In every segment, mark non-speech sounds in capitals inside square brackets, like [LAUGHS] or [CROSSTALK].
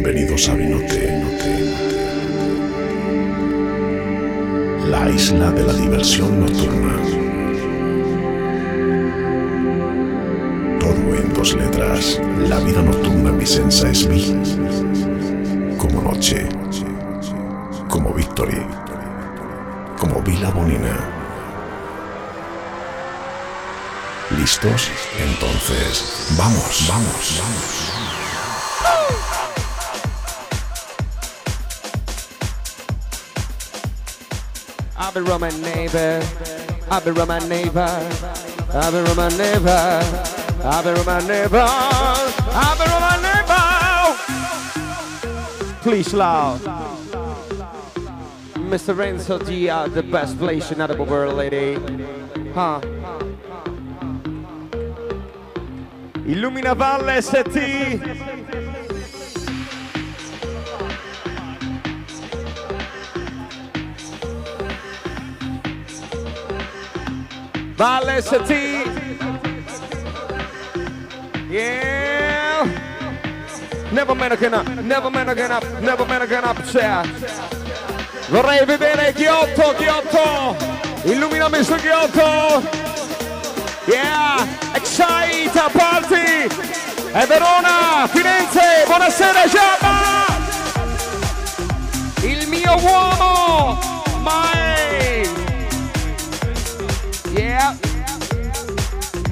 Bienvenidos a Vinote, la isla de la diversión nocturna. Todo en dos letras. La vida nocturna vicenza es vi. Como noche, como victory, como Vila Bonina. ¿Listos? Entonces, vamos, vamos, vamos. Been around neighbor. I've been neighbor. I've been neighbor. I've been neighbor. I've been neighbor. Please loud. Mr. Renzo Dia, the best place in the world, lady. Huh? Illumina Valle ST. Valle ST. Yeah. Never man again up, never man again up, never man again up, c'è. Vorrei vedere Ghiotto, Ghiotto. Illuminami su Ghiotto. Yeah. Excite party. E Verona, Firenze, buonasera Giamma. Il mio uomo,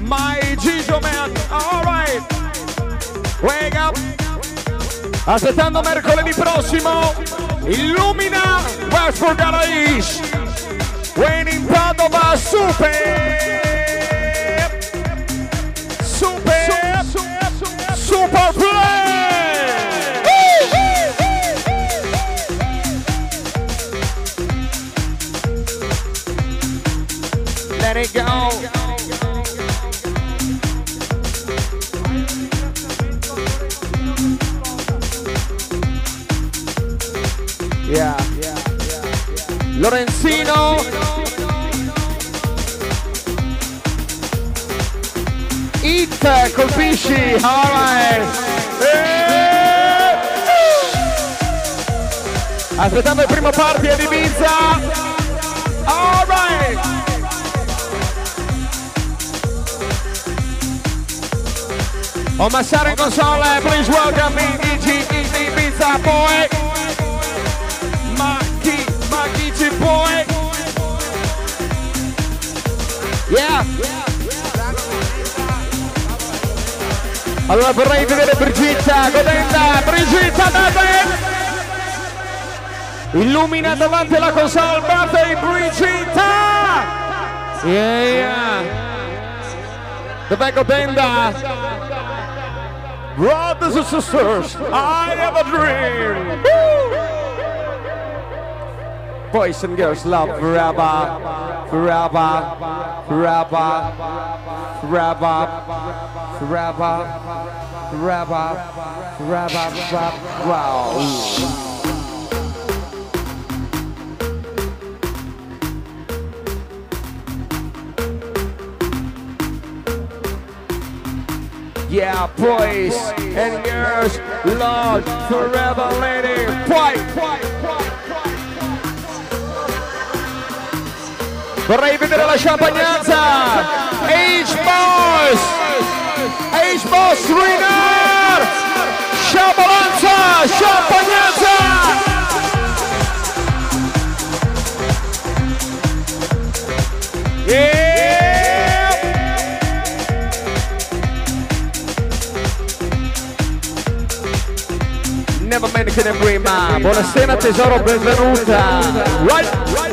My Gigio man. All right. Wake up. Aspettando mercoledì prossimo. Illumina Westford Galais. Wayne in Padova. Super. Super. Super play. Let it go. Lorenzino. It colpisci. All right. Eh. Aspettando il primo party ad Ibiza. All right. Oh Massaro in console, please welcome me, DG Ibiza boy. Yeah. Allora vorrei vedere Brigitta, godenda, Brigitta David. Illumina davanti alla console, batte Brigitta. Yeah, yeah. Dov'è godenda? Brothers and sisters, I have a dream. Boys and girls love forever, forever, rabba, rabba, rabba, rabba, rabba, wow. Yeah, boys and girls, love forever, lady, fight, fight. Vorrei vedere la champagnanza. H-Boss. H-Boss Ringer. Champagnanza, champagnanza. Yeah. Never man can prima. Buonasera tesoro, benvenuta. Right.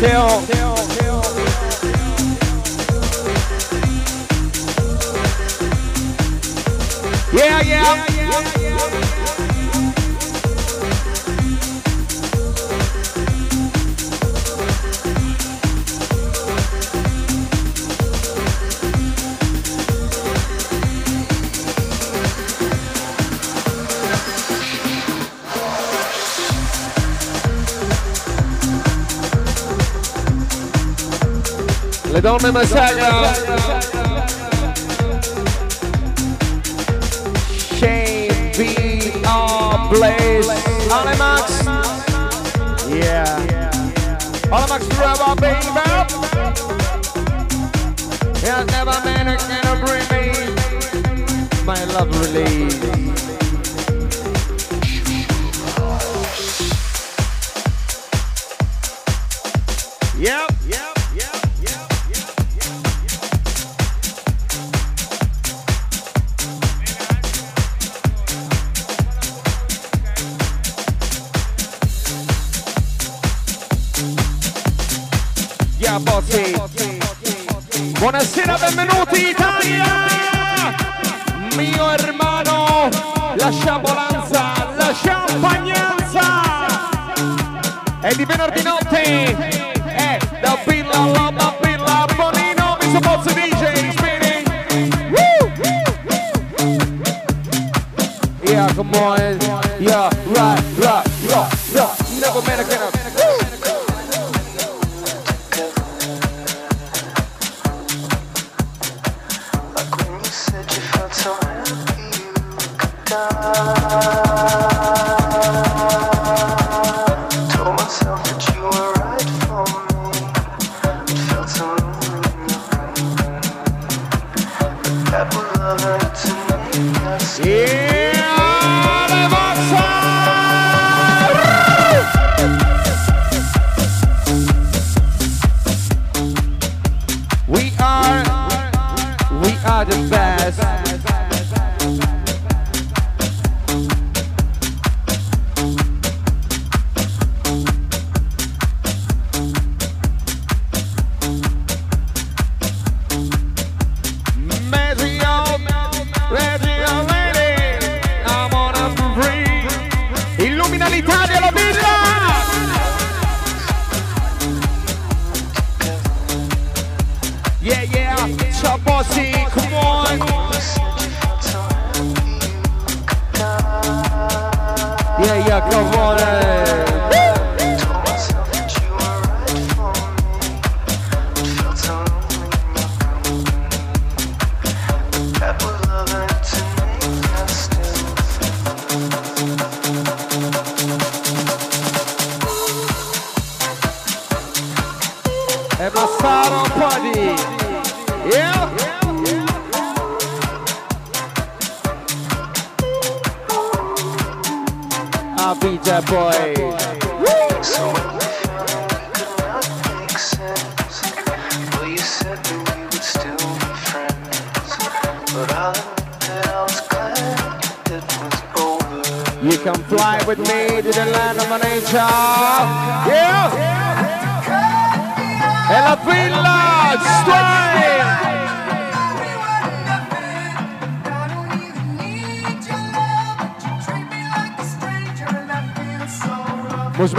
tell. Don't make my saga. Shane B.R. Blaze. Olimax. Yeah. Olimax forever, baby. There's never man who can bring me my love release. yeah.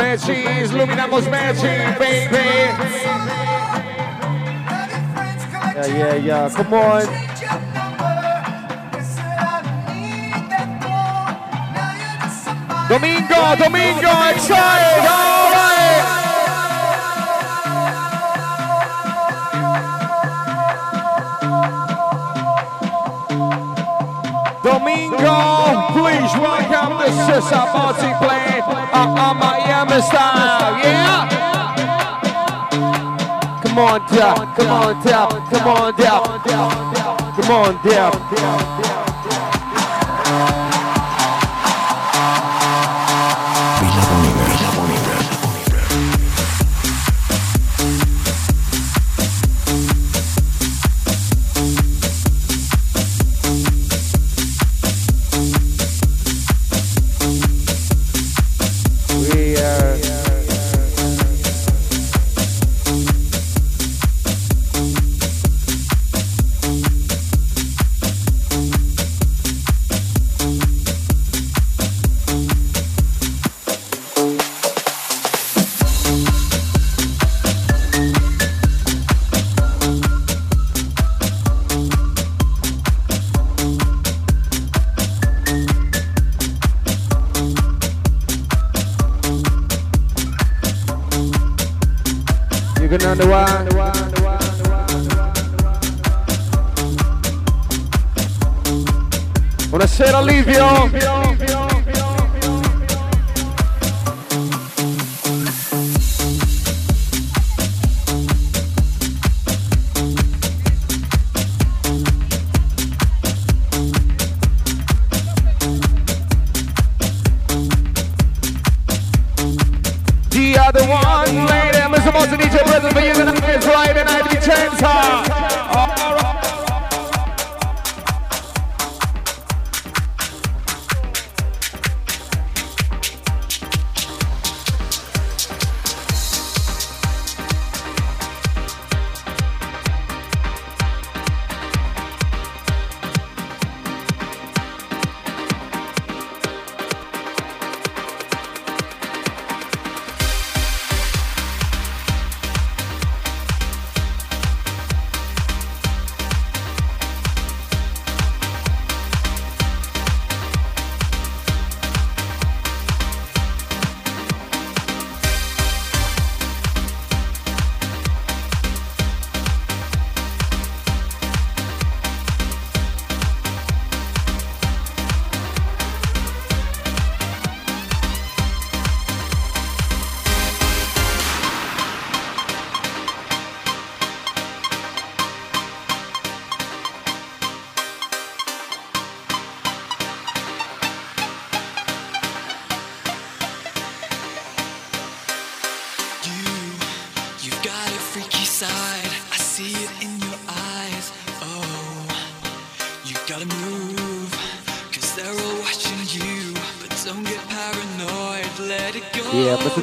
matches, iluminamos matches, baby. Yeah, yeah, yeah. Come on. Domingo, Domingo, excited! It's just a party playing uh, uh-uh, on Miami style. Yeah. Come on down, come on down, come on down, come on down. Come on down.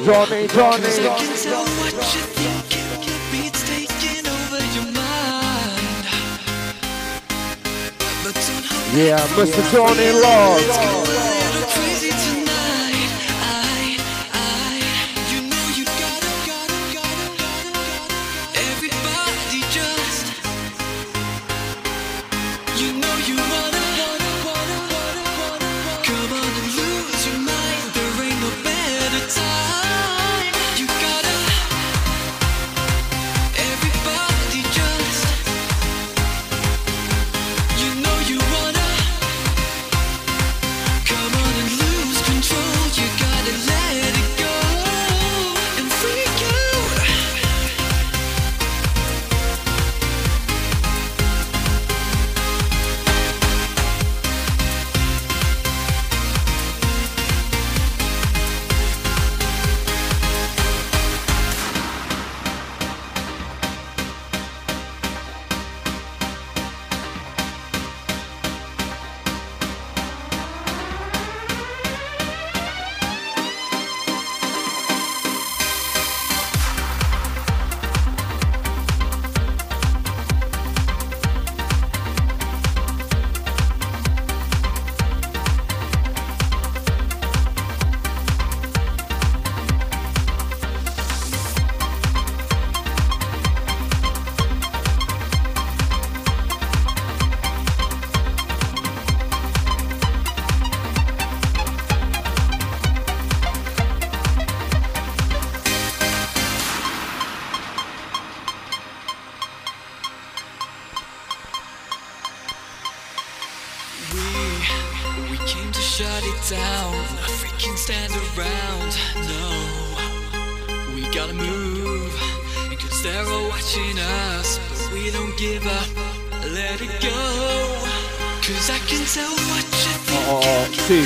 I can tell what you're thinking. Yeah, Mr. Johnny Law.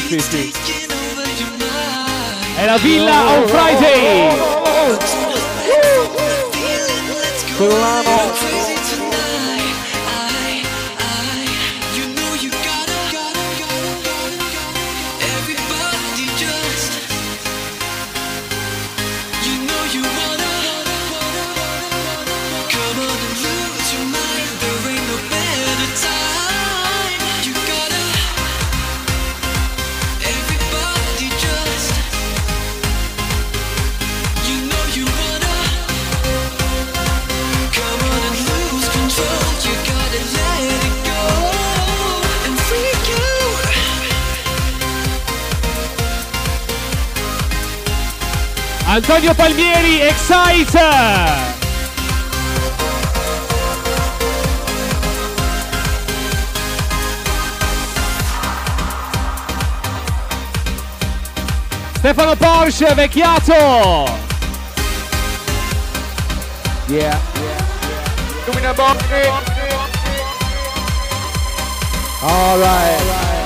50. Antonio Palmieri, Excite! Stefano Porsche, vecchiato! Yeah. Lumina yeah, yeah, yeah, Bocchi! All right. All right.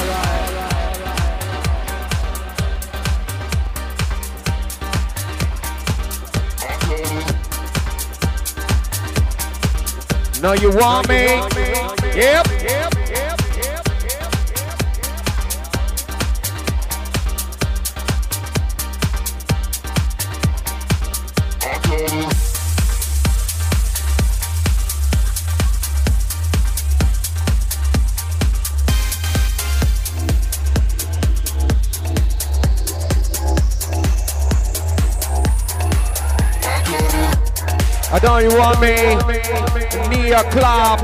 Know you want me? Yep. I know you want me near club.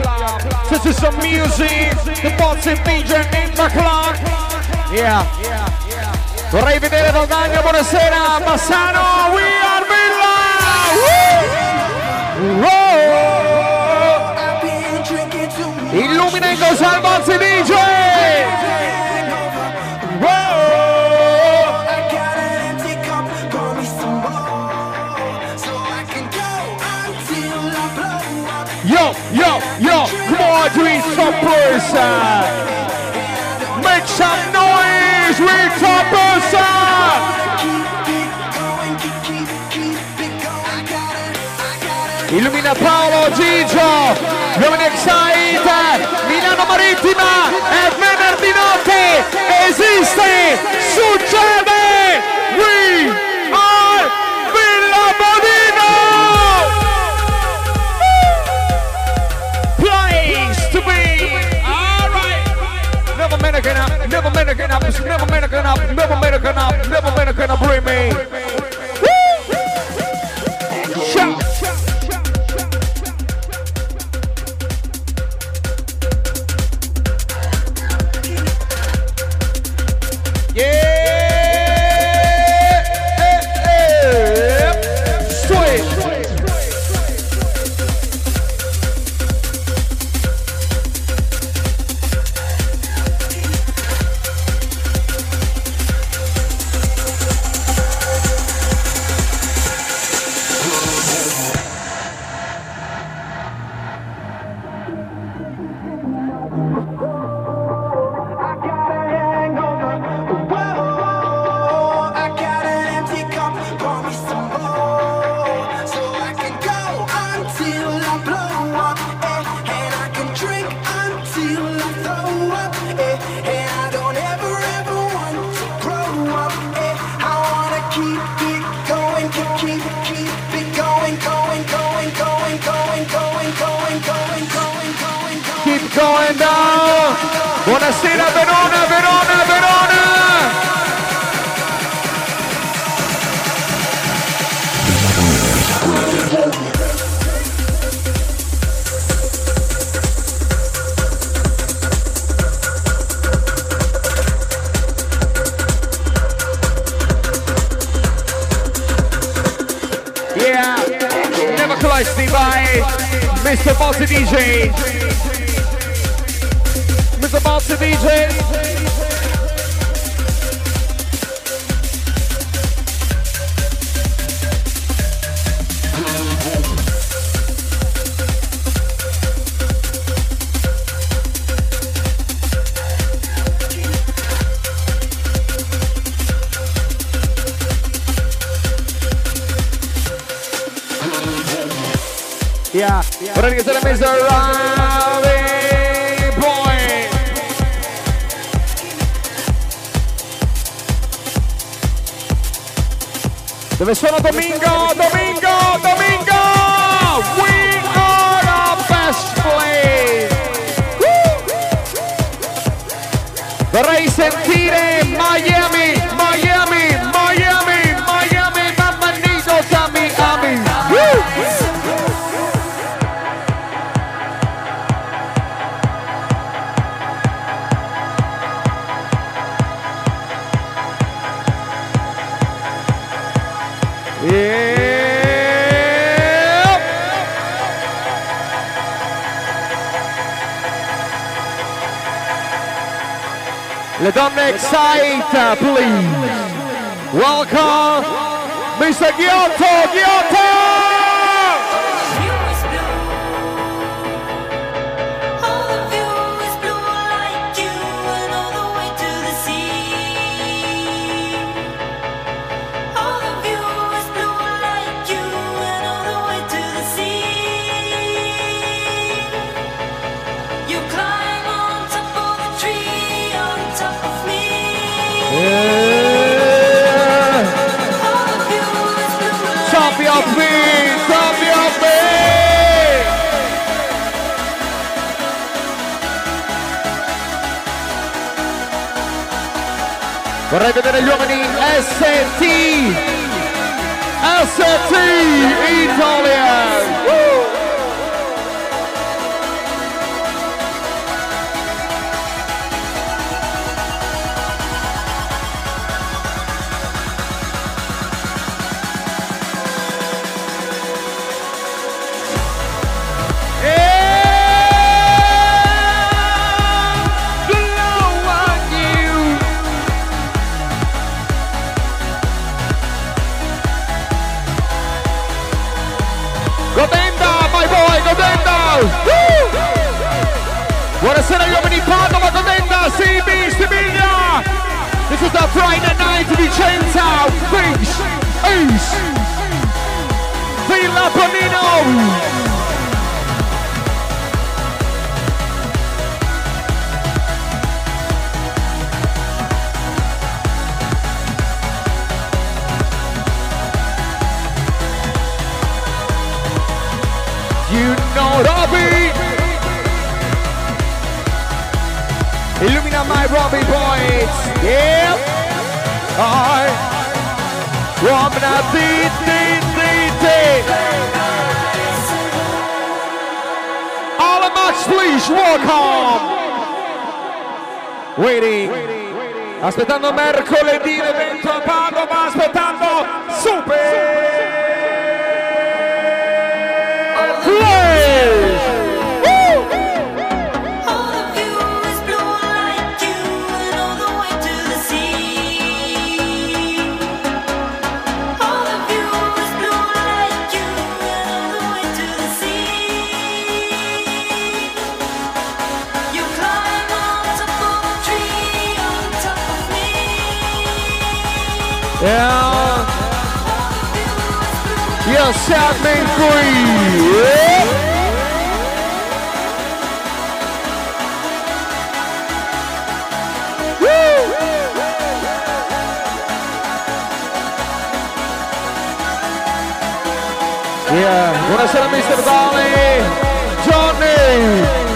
This is some music. The boss and DJ in the club. Yeah. Vorrei vedere Valdagna, buonasera. Bassano, we are Villa. Whoa! Illumina in cosa al Bozzi DJ. Some person. Make some noise with some person. Illumina Paolo Gigio, Giovane Excite, Milano Marittima, è venerdì notte, esiste, succede, gonna, never made a gonna, never made a gonna bring me. Yeah, vorrei ringraziare Mr. Ravi Boy. Dove sono Domingo? Domingo! Domingo! We are the best place! Vorrei sentire Le donne excite, please. Welcome, Mr. Giotto, Giotto! Vorrebbe bene gli uomini ST ST Italia. Friday night Vicenza, Fish, Ace, Villa Bonino! You know Robbie! Illumina my Robbie boys! Yeah! I Romna di di di di All of Max please welcome! Waiting! Aspettando mercoledì l'evento a Padova, aspettando Super! down South Main 3. Yeah. Buonasera mister Bali, Johnny!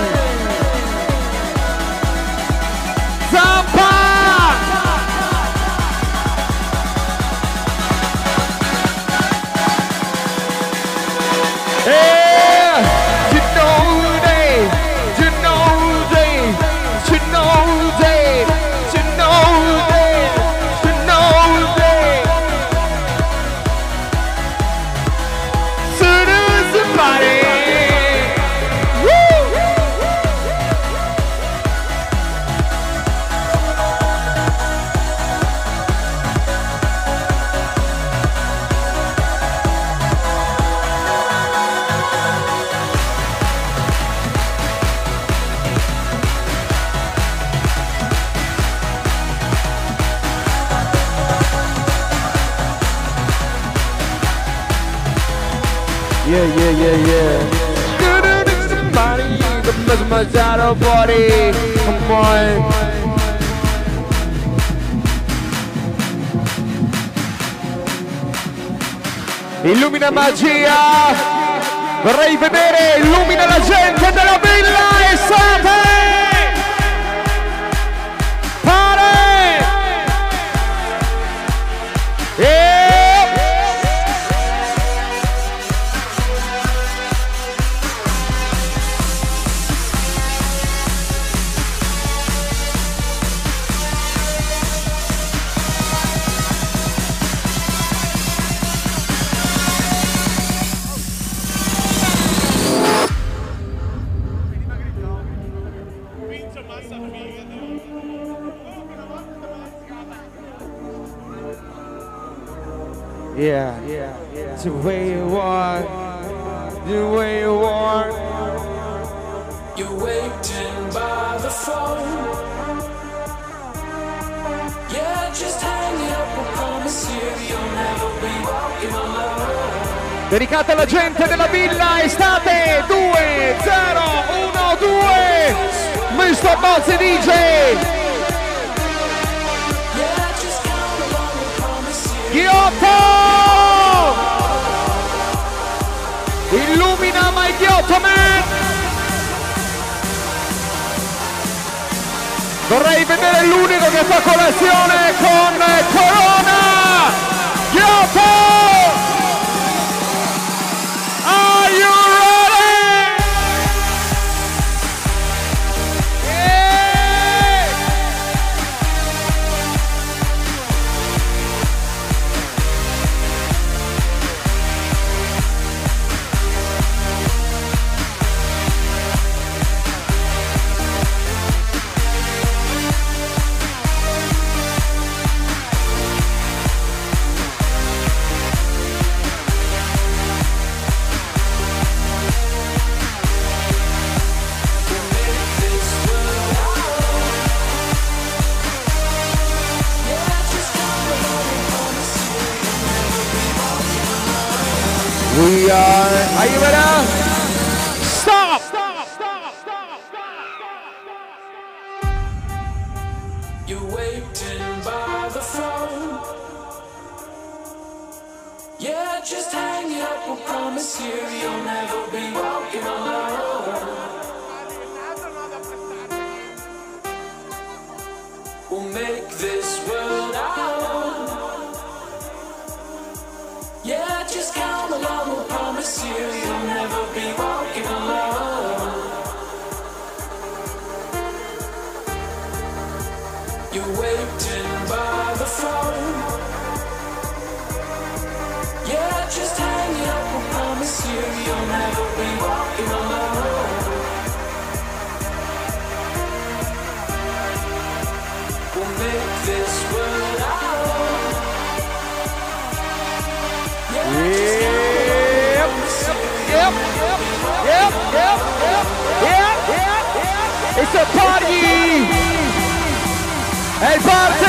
Magia! Vorrei vedere illumina la gente della villa Dedicate alla gente della villa estate 2 0 1 2 Mr. Bozzi DJ. Ghiotto Illumina my Ghiotto man Vorrei vedere l'unico che fa colazione con Corona Ghiotto Il party!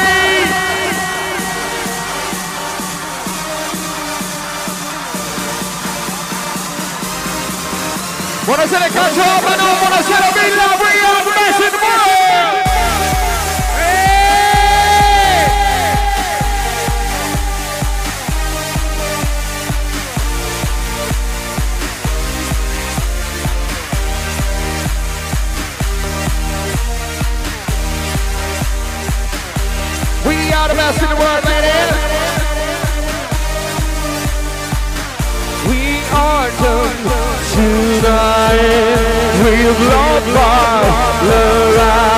Buonasera calcio buonasera Villa, we are the Are the best in the world, ladies. We are done tonight. We've loved by the light.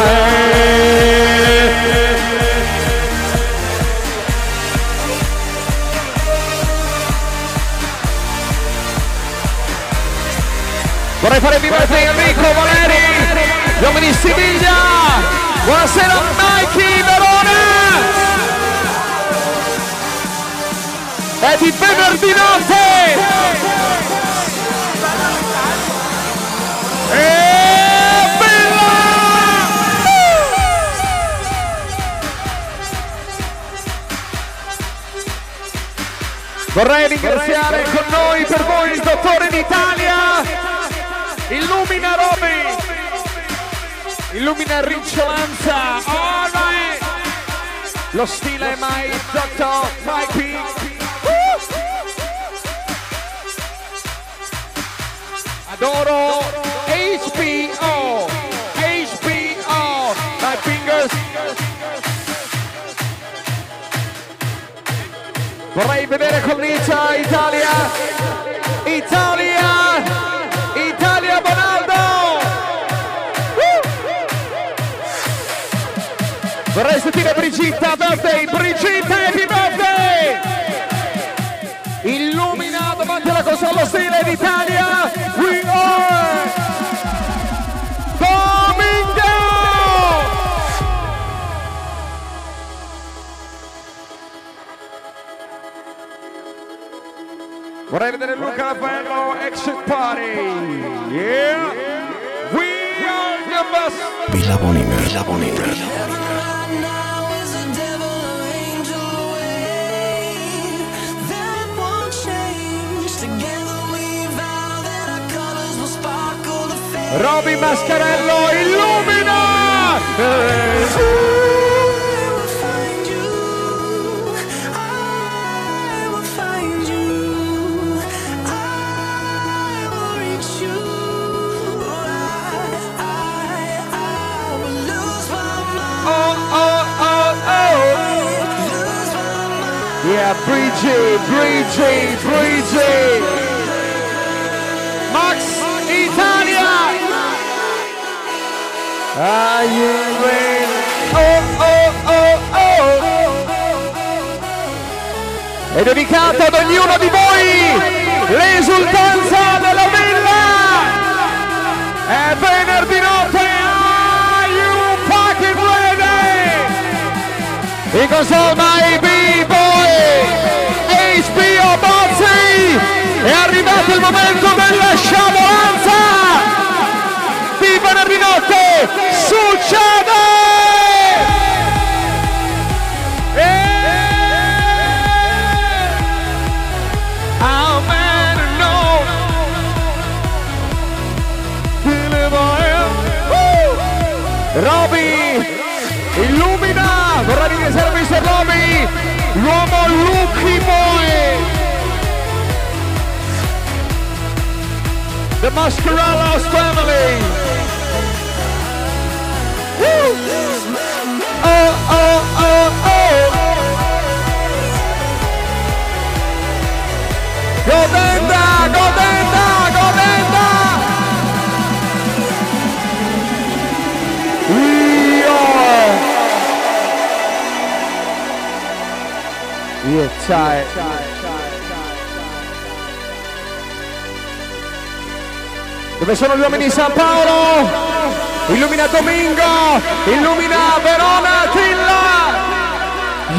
Vorrei fare viva Enrico Valeri, gli uomini di Siviglia. Buonasera Nike È di venerdì notte. E Villa! Vorrei ringraziare con noi per voi il dottore d'Italia, illumina Roby, illumina Ricciolanza, all right. lo stile è mai Dr. Mikey. Woo! Adoro HBO, HBO, my fingers. Vorrei vedere con Nica Italia, Italia, Italia Bonaldo. Vorrei sentire Brigitta birthday, Brigitta happy birthday! Illumina davanti alla console stile d'Italia, Vorrei vedere Luca Raffaello, Exit Party. Yeah. We are the best. Villa Bonina, Villa Bonina. Now is the devil Bridgie, Bridgie, Bridgie. Max Italia. Are you ready? Oh, oh, oh, oh. È dedicato ad ognuno di voi l'esultanza della villa. È venerdì notte. Are you fucking ready? In console my arrivato il momento della sciamolanza Di venerdì notte Succede Eh! Many know? Woo! Roby illumina vorrà ringraziare Mr. Roby l'uomo Lucky Boy the Mascaralos family. Woo! Oh, oh, oh, oh. Go Benda, go Benda, go Benda. We are. We are tired. Dove sono gli uomini di San Paolo? Illumina Domingo, illumina Verona Tilla.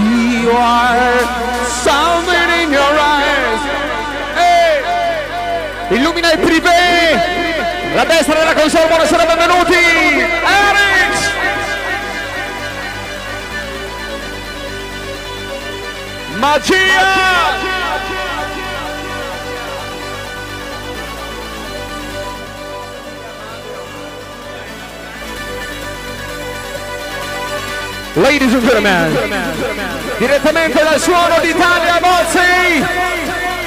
You are something in your eyes. Hey. Illumina il privé. La destra della console, buonasera, benvenuti. Erix. Magia! Ladies and gentlemen, direttamente dal suono d'Italia Bozzi,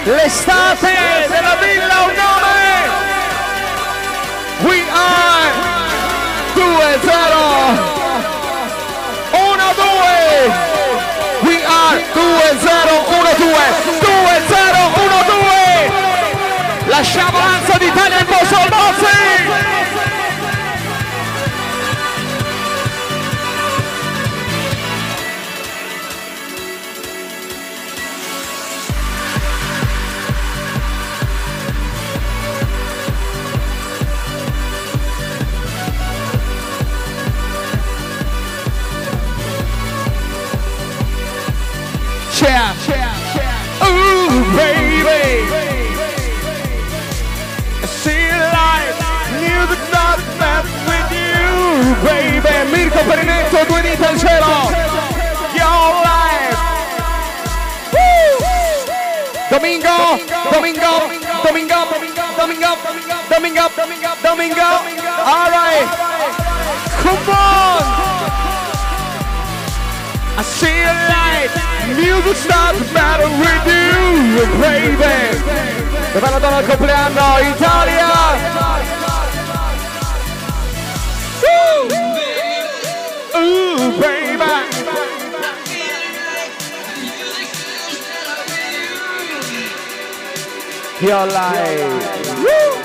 l'estate della Villa Unione, we are 2-0, 1-2, we are 2-0, 1-2, 2-0, 1-2, la I see light, music not met with you, baby. Mirko Perinetto, due dita al cielo. Your life. Woo! Domingo, Domingo, Domingo, Domingo, Domingo, Domingo. All right. Come on. I see a light, music to matter with you, baby. La donna al compleanno? Italia! Woo! Ooh, baby! Your life. Woo!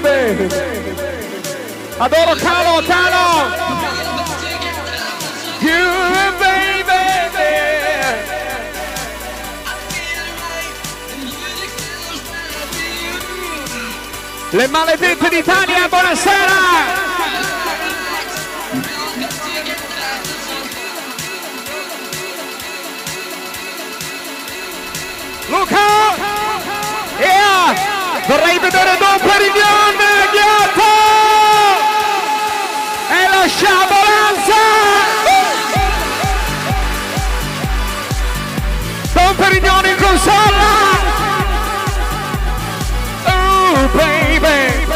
Baby. Adoro Calo, Calo. You baby. Le maledette d'Italia, buonasera! Vorrei vedere Don Perignon, Ghiotto! E la sciabolanza! Don Perignon in consola! Oh baby!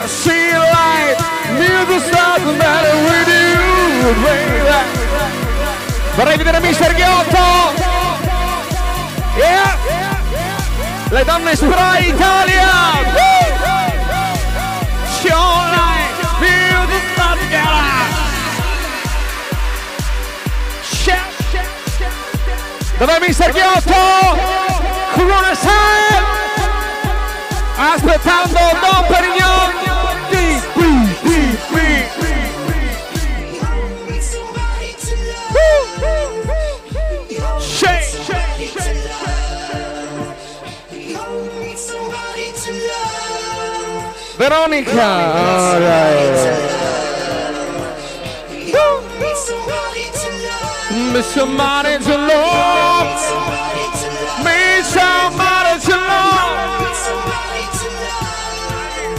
I see light, music doesn't matter with you, baby! Vorrei vedere Mister Ghiotto! Yeah! le donne Spra Italia! Dov'è Mr. Ghiotto? Come Aspettando Don Perignon! Veronica! Alright. Miss somebody to love. Miss somebody to love.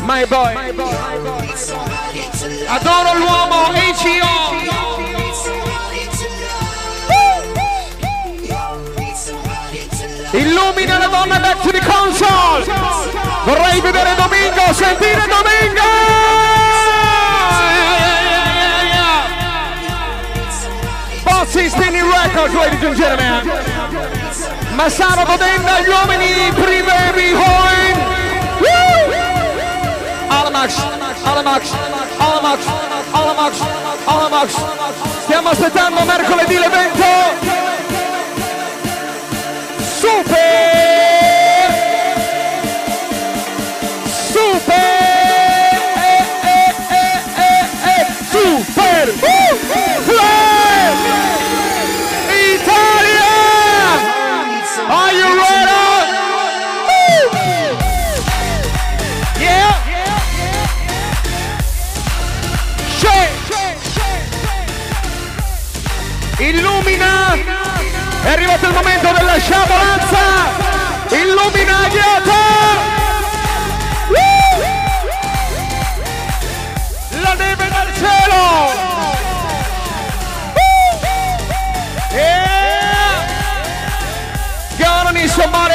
My boy. Adoro l'uomo ACO. Illumina la donna back to the console. Vorrei vedere Domingo, sentire Domingo. Bossi Spinning Records, ladies and gentlemen. Massaro Godenda, gli uomini di Primevi Hoin. Alamax, Alamax, Alamax, Alamax, Alamax. Stiamo aspettando mercoledì l'evento. Super! lascia avanza illumina dietro la neve dal cielo. Uh! yeah. God I need somebody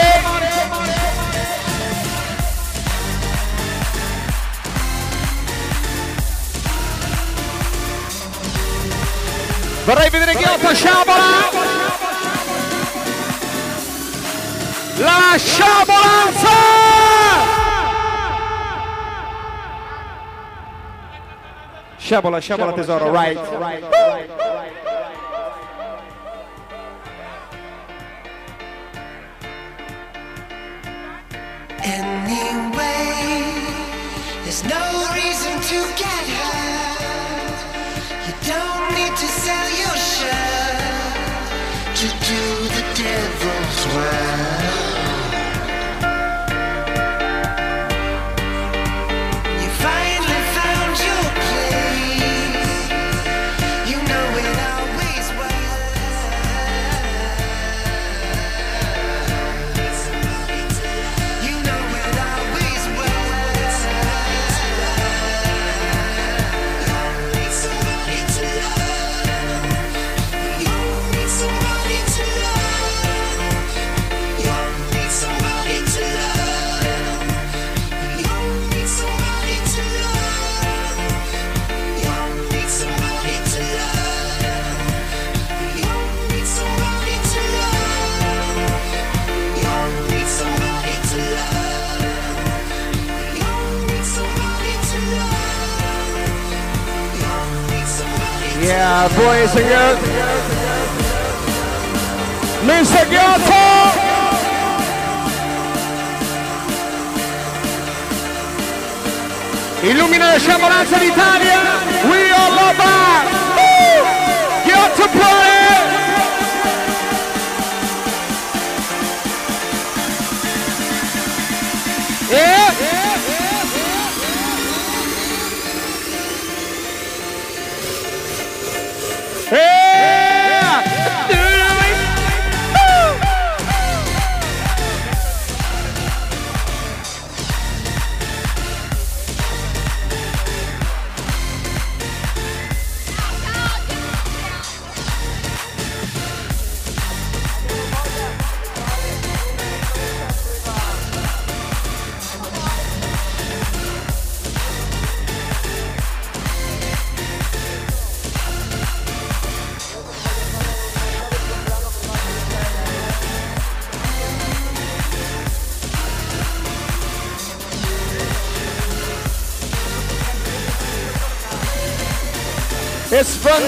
Vorrei vedere Ghiotto Sciabola! La sciabolanza! Sciabola, sciabola tesoro, right. Anyway, there's no reason to get hurt. You don't need to sell your shirt to do the devil's work. boys and girls. Mr. Gyoto! Illumina la sciamolanza d'Italia! We are Loba! Gyoto Yeah!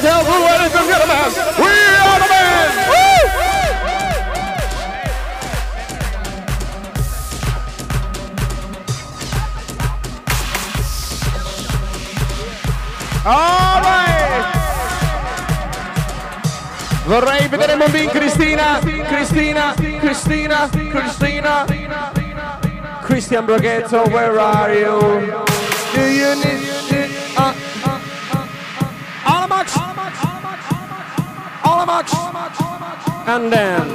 tell Blue, get them out. we are the man. All right. Vorrei vedere Mombin, Cristina, Cristina, Cristina, Cristina. Christian Braghetto, where are you? Do you need... and.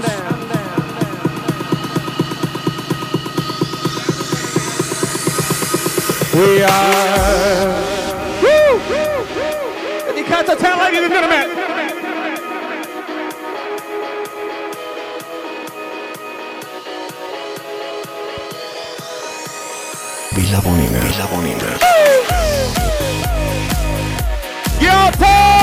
We are. Woo! The Decanter Town, ladies and gentlemen. Villa Bonina. Villa Bonina. Yo, Paul!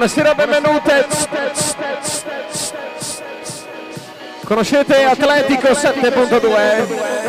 Buonasera, benvenute. Conoscete Atletico 7.2?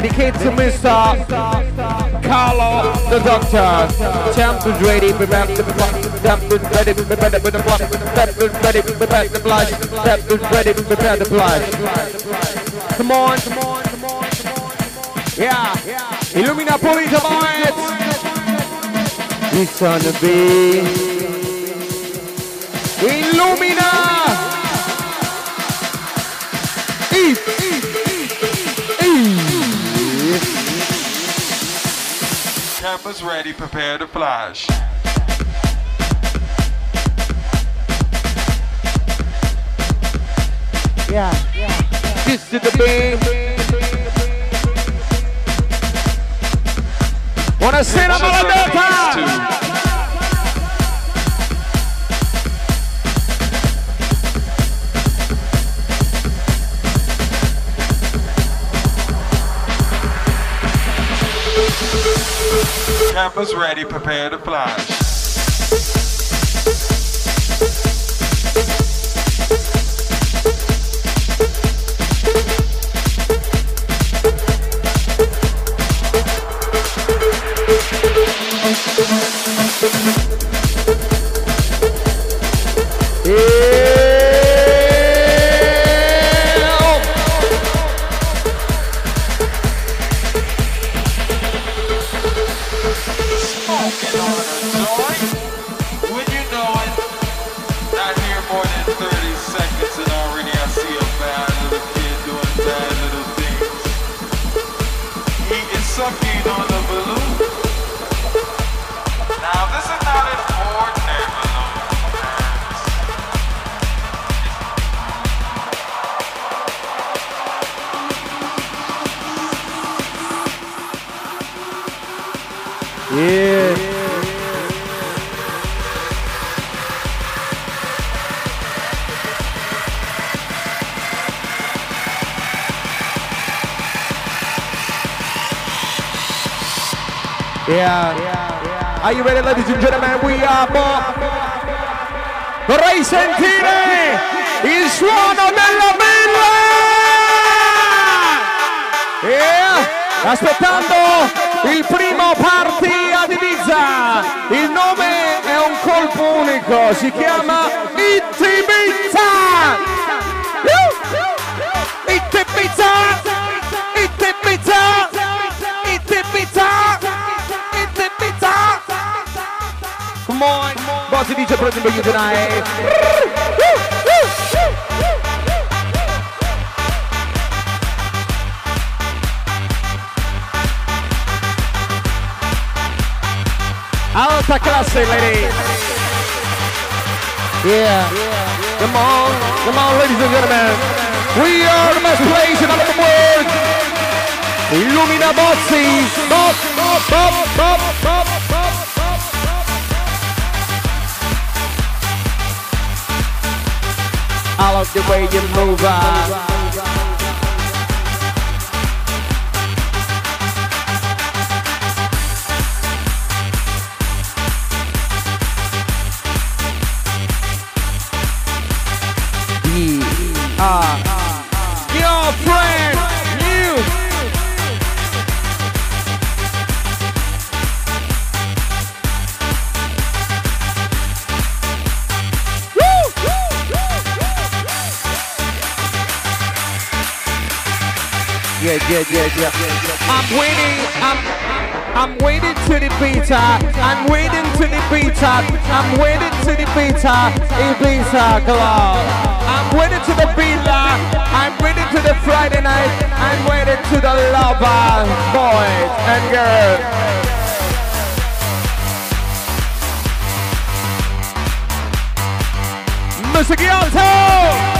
Dedicated to Mr. Carlo the Doctor. Champ is ready, prepare the blood. Champ is ready, prepare the blood. Champ is ready, prepare the blood. Champ is ready, prepare the blood. Come on, come on, come on, come on. Yeah, yeah Illumina Pulita Boys. It's gonna be Illumina. Eat, Cameras ready, prepare to flash. Yeah, yeah. This is the band. Wanna see the top? Cameras ready, prepare to flash. Noise. Are you ready, ladies and gentlemen? We are more. Vorrei sentire il suono della villa! Yeah. Aspettando il primo party ad Ibiza. Il nome è un colpo unico, si chiama It Bossy DJ present you tonight. Alta classe, ladies. Yeah. Come on, come on, ladies and gentlemen. We are the best place in all the world. Illumina Bozzi. Bop, bop, bop, bop, love the way you move on. Yeah, yeah, yeah. I'm waiting. I'm I'm waiting to the beta. Uh. I'm waiting to the beta. Uh. I'm waiting to the beta. Uh. Ibiza club. I'm waiting to the villa. I'm waiting to the Friday night. I'm waiting to the lover boys and girls. Mr. Gialto!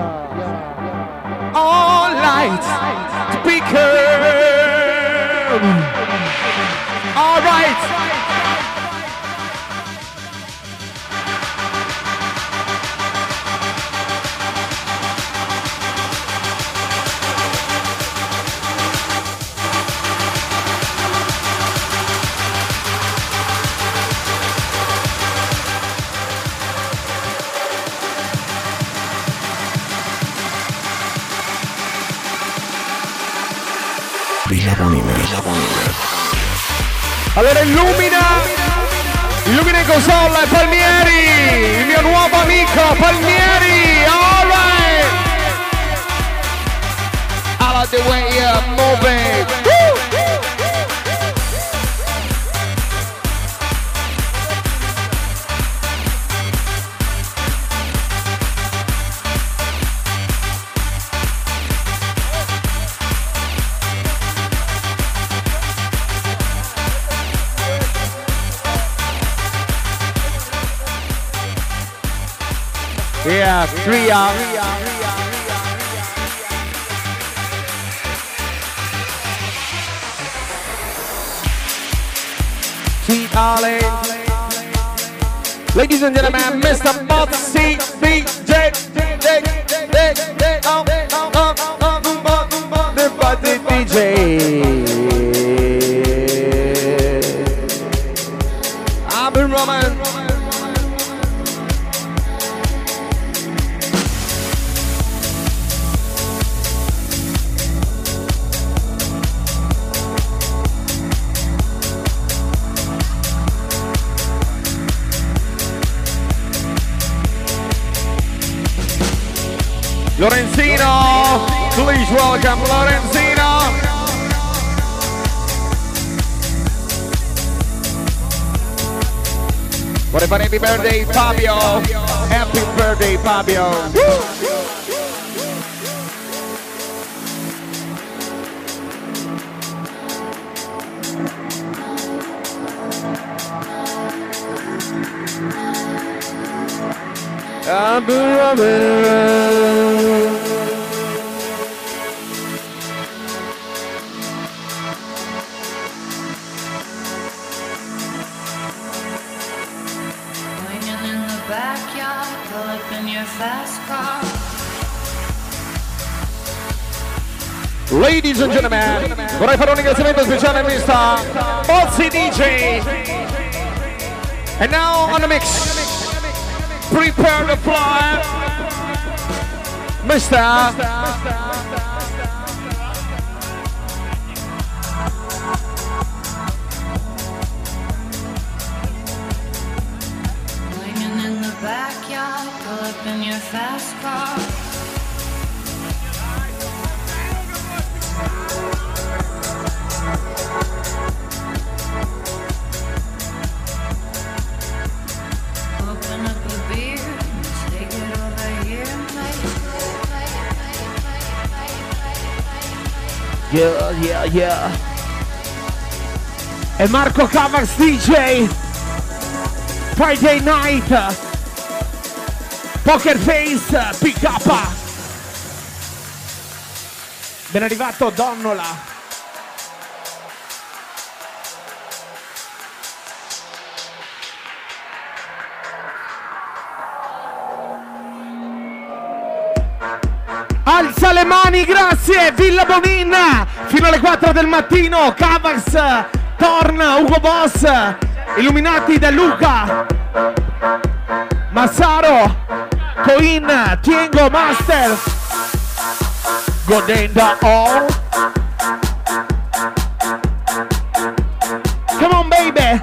Allora illumina, illumina in console Palmieri, il mio nuovo amico Palmieri, alright! I like the way you're moving. Three out. Sweet Ollie. Ladies and gentlemen, Mr. Motsy DJ. DJ. Welcome Lorenzino. What if happy birthday, Fabio? Happy birthday, Fabio. I've been running around. Vorrei fare un ringraziamento speciale a Mr. Ozzy DJ. And now on the mix, prepare the fly. Mr. Yeah, yeah. E Marco Cavax DJ. Friday night. Poker Face, pick up. Ben arrivato Donnola. Alza le mani, grazie, Villa Bonin, fino alle 4 del mattino, Cavax, Torn, Ugo Boss, illuminati da Luca, Massaro, Coin, Tiengo, Master, Godenda All. Come on baby!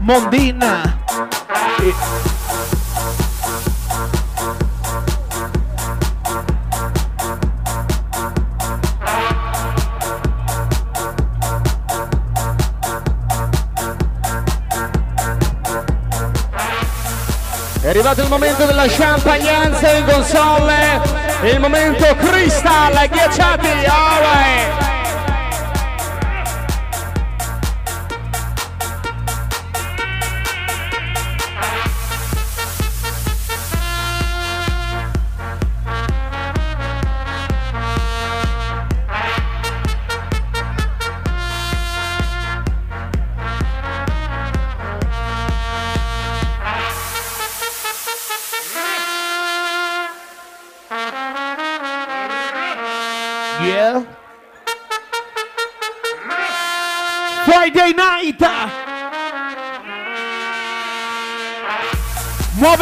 Mondin. Arrivato il momento della champagnanza in console, il momento crystal, ghiacciati, alright!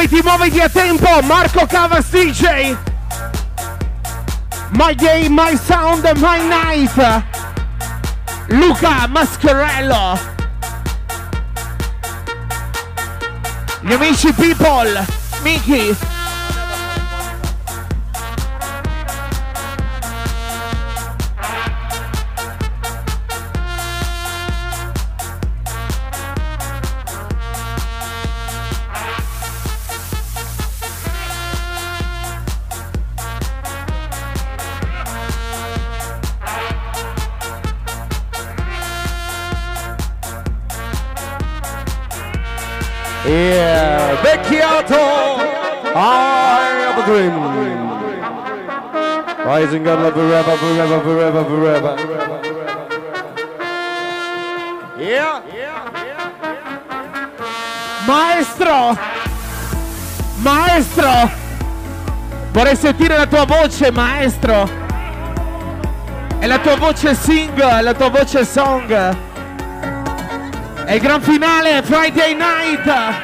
Muoviti, muoviti a tempo. Marco Cavas DJ. My day, my sound, my night. Luca Mascherello. Gli amici people. Miki. Rising up forever, forever, forever, forever. Yeah. Maestro! Maestro! Vorrei sentire la tua voce, maestro! È la tua voce sing, è la tua voce song! È il gran finale, Friday night!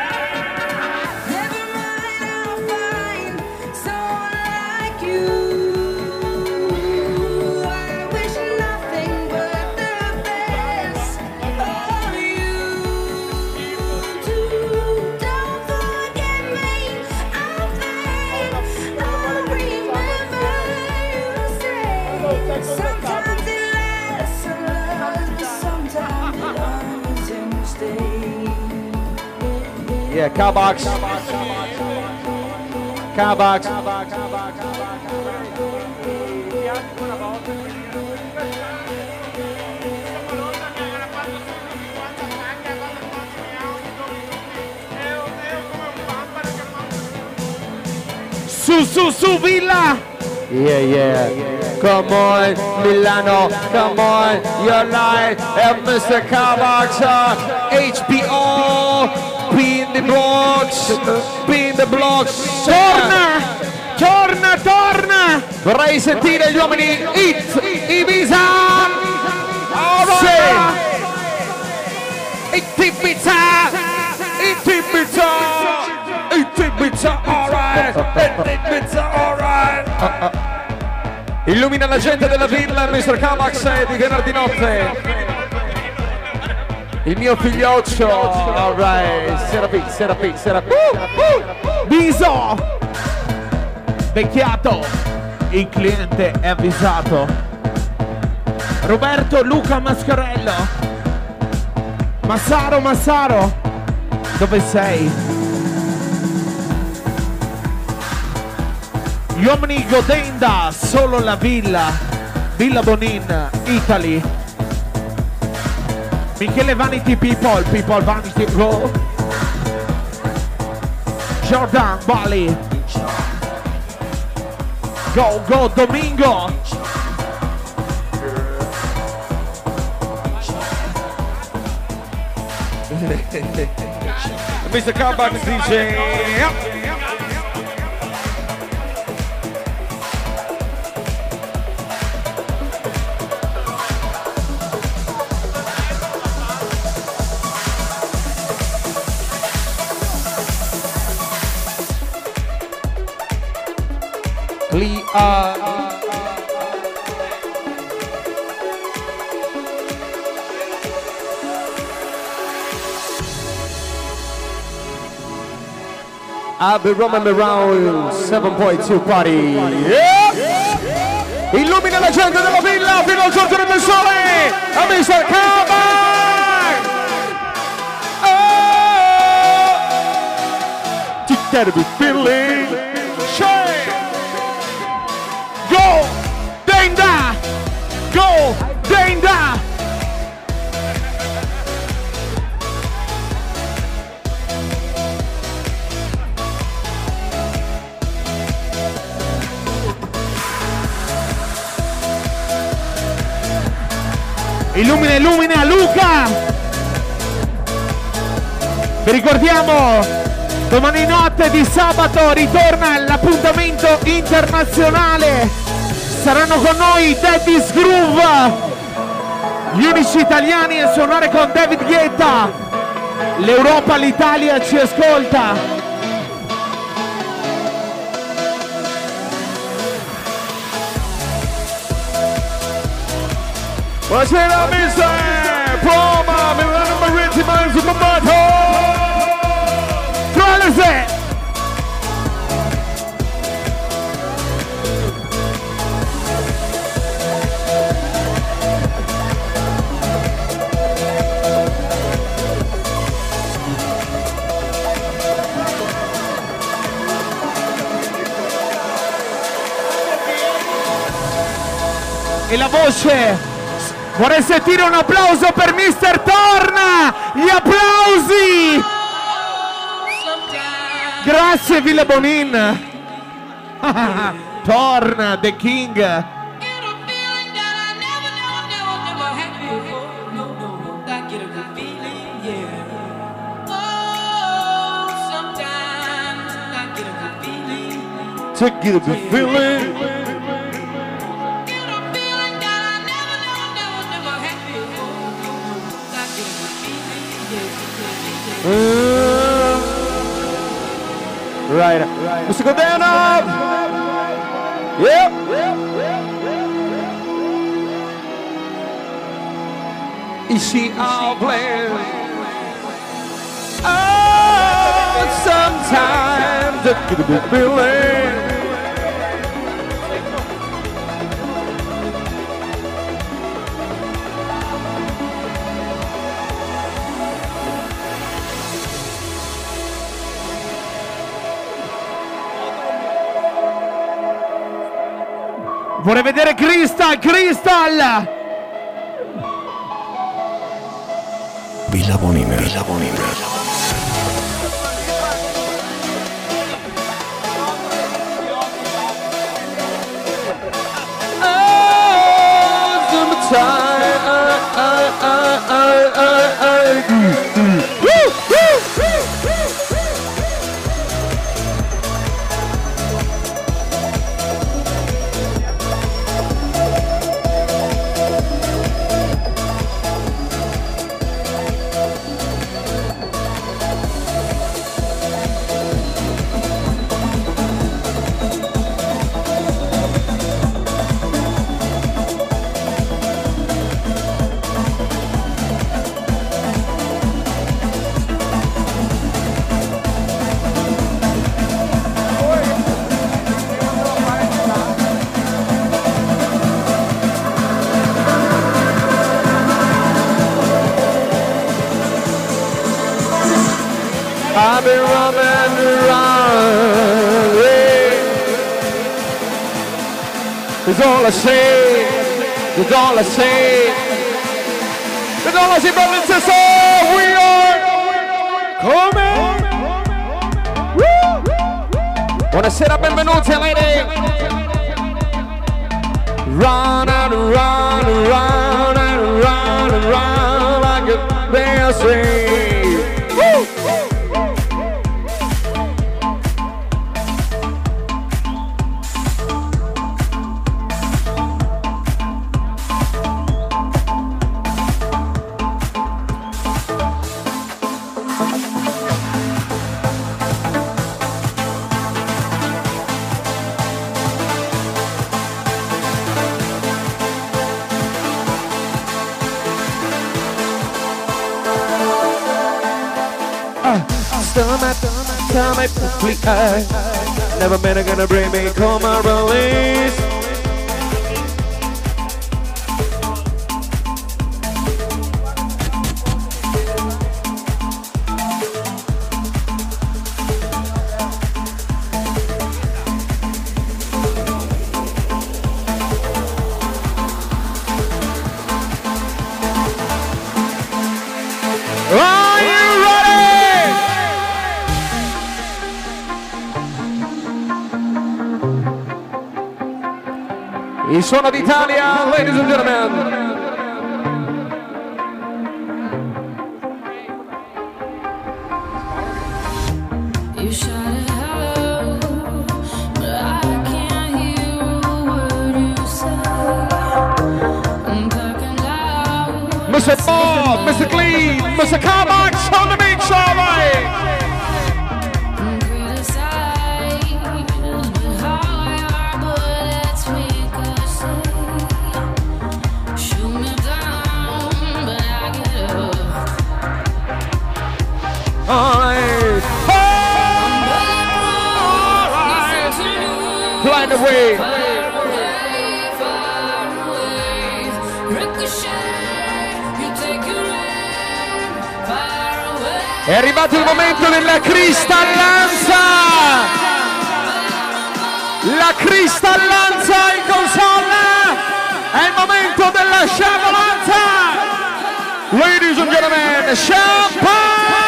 Yeah, Carbox. Carbox. Su, su, su, Villa! Yeah, yeah. Come on, Milano. Come on, you're live. And Mr. Carbox. uh, HBO. Blocks. Be in the blocks. Torna! Torna, torna! Vorrei sentire gli uomini It Ibiza. Alright. It Ibiza. It Ibiza. It Ibiza. Alright. It Ibiza. Alright. Illumina la gente della villa, Mr. Kamax di venerdì notte. Il mio figlioccio. Alright. Serapi, Serapi, Serapi. Biso! Vecchiato! Il cliente è avvisato. Roberto Luca Mascarello. Massaro, Massaro. Dove sei? Gli uomini Godenda, solo la villa. Villa Bonin, Italy. Michele Vanity People, People Vanity Go. Jordan Bali. Go, go, Domingo. Mr. Kamax DJ. I'll be roaming around 7.2 party. Yeah! Illumina la gente della villa fino al giorno del sole! A Mr. Kabak! Oh! You gotta be feeling shame! Go! Denda! Go! Denda! Illumina, illumina, Luca! Vi ricordiamo, domani notte di sabato ritorna l'appuntamento internazionale Saranno con noi Daddy's Groove, gli unici italiani a suonare con David Guetta. L'Europa, l'Italia ci ascolta. Buonasera mister! Proma Milano Marittima Supermato! Trolese! E la voce Vorrei sentire un applauso per Mr. Torna! Gli applausi! Grazie Villa Bonin! [LAUGHS] Torna, The King! To get a good feeling. Mm. Right. Let's go down. Up. Yep. Is she all blame? Oh, sometimes I could be feeling. Vorrei vedere Crystal, Crystal! Villa Bonina. Villa Bonina. That's all I say. That's all I say. That's all I say, brothers and sisters. We are coming. Woo! Buonasera, benvenuti, lady. Run and run Never man are gonna bring me, call my release. Persona d'Italia, ladies and gentlemen. Mr. Bob, Mr. Clean, Mr. Cabo. Away. È arrivato il momento della cristallanza! La cristallanza in console! È il momento della sciabolanza! Ladies and gentlemen, champagne!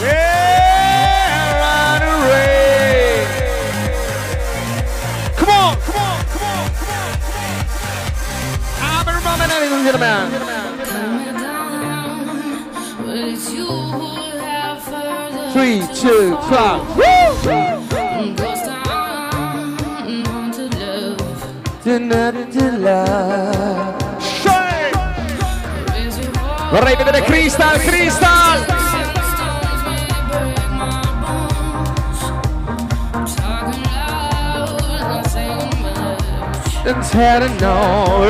Yeah, run away. Come on, come on, come on, come on, come on. I'm a woman, ladies and gentlemen. Three, two, clap. Shake. Vorrei vedere Crystal, Crystal! Intero no.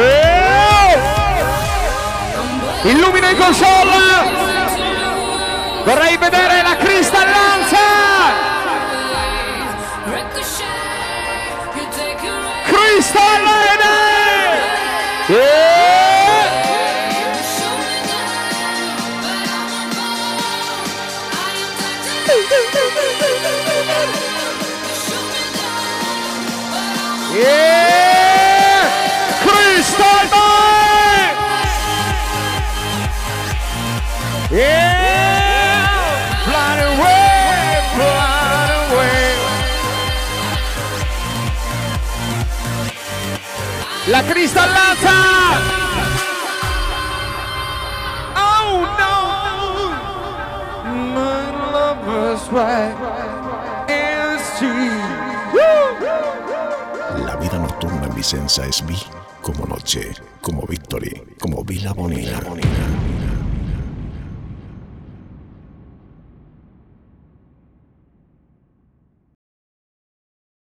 Illumina il console! Vorrei vedere la cristallanza! Cristallene! Yeah! Yeah! Fly away, fly away. La Crystal Lanza. Oh, La vida nocturna en Vicenza es vi como noche, como victory, como Vila Bonilla. Vila Bonilla.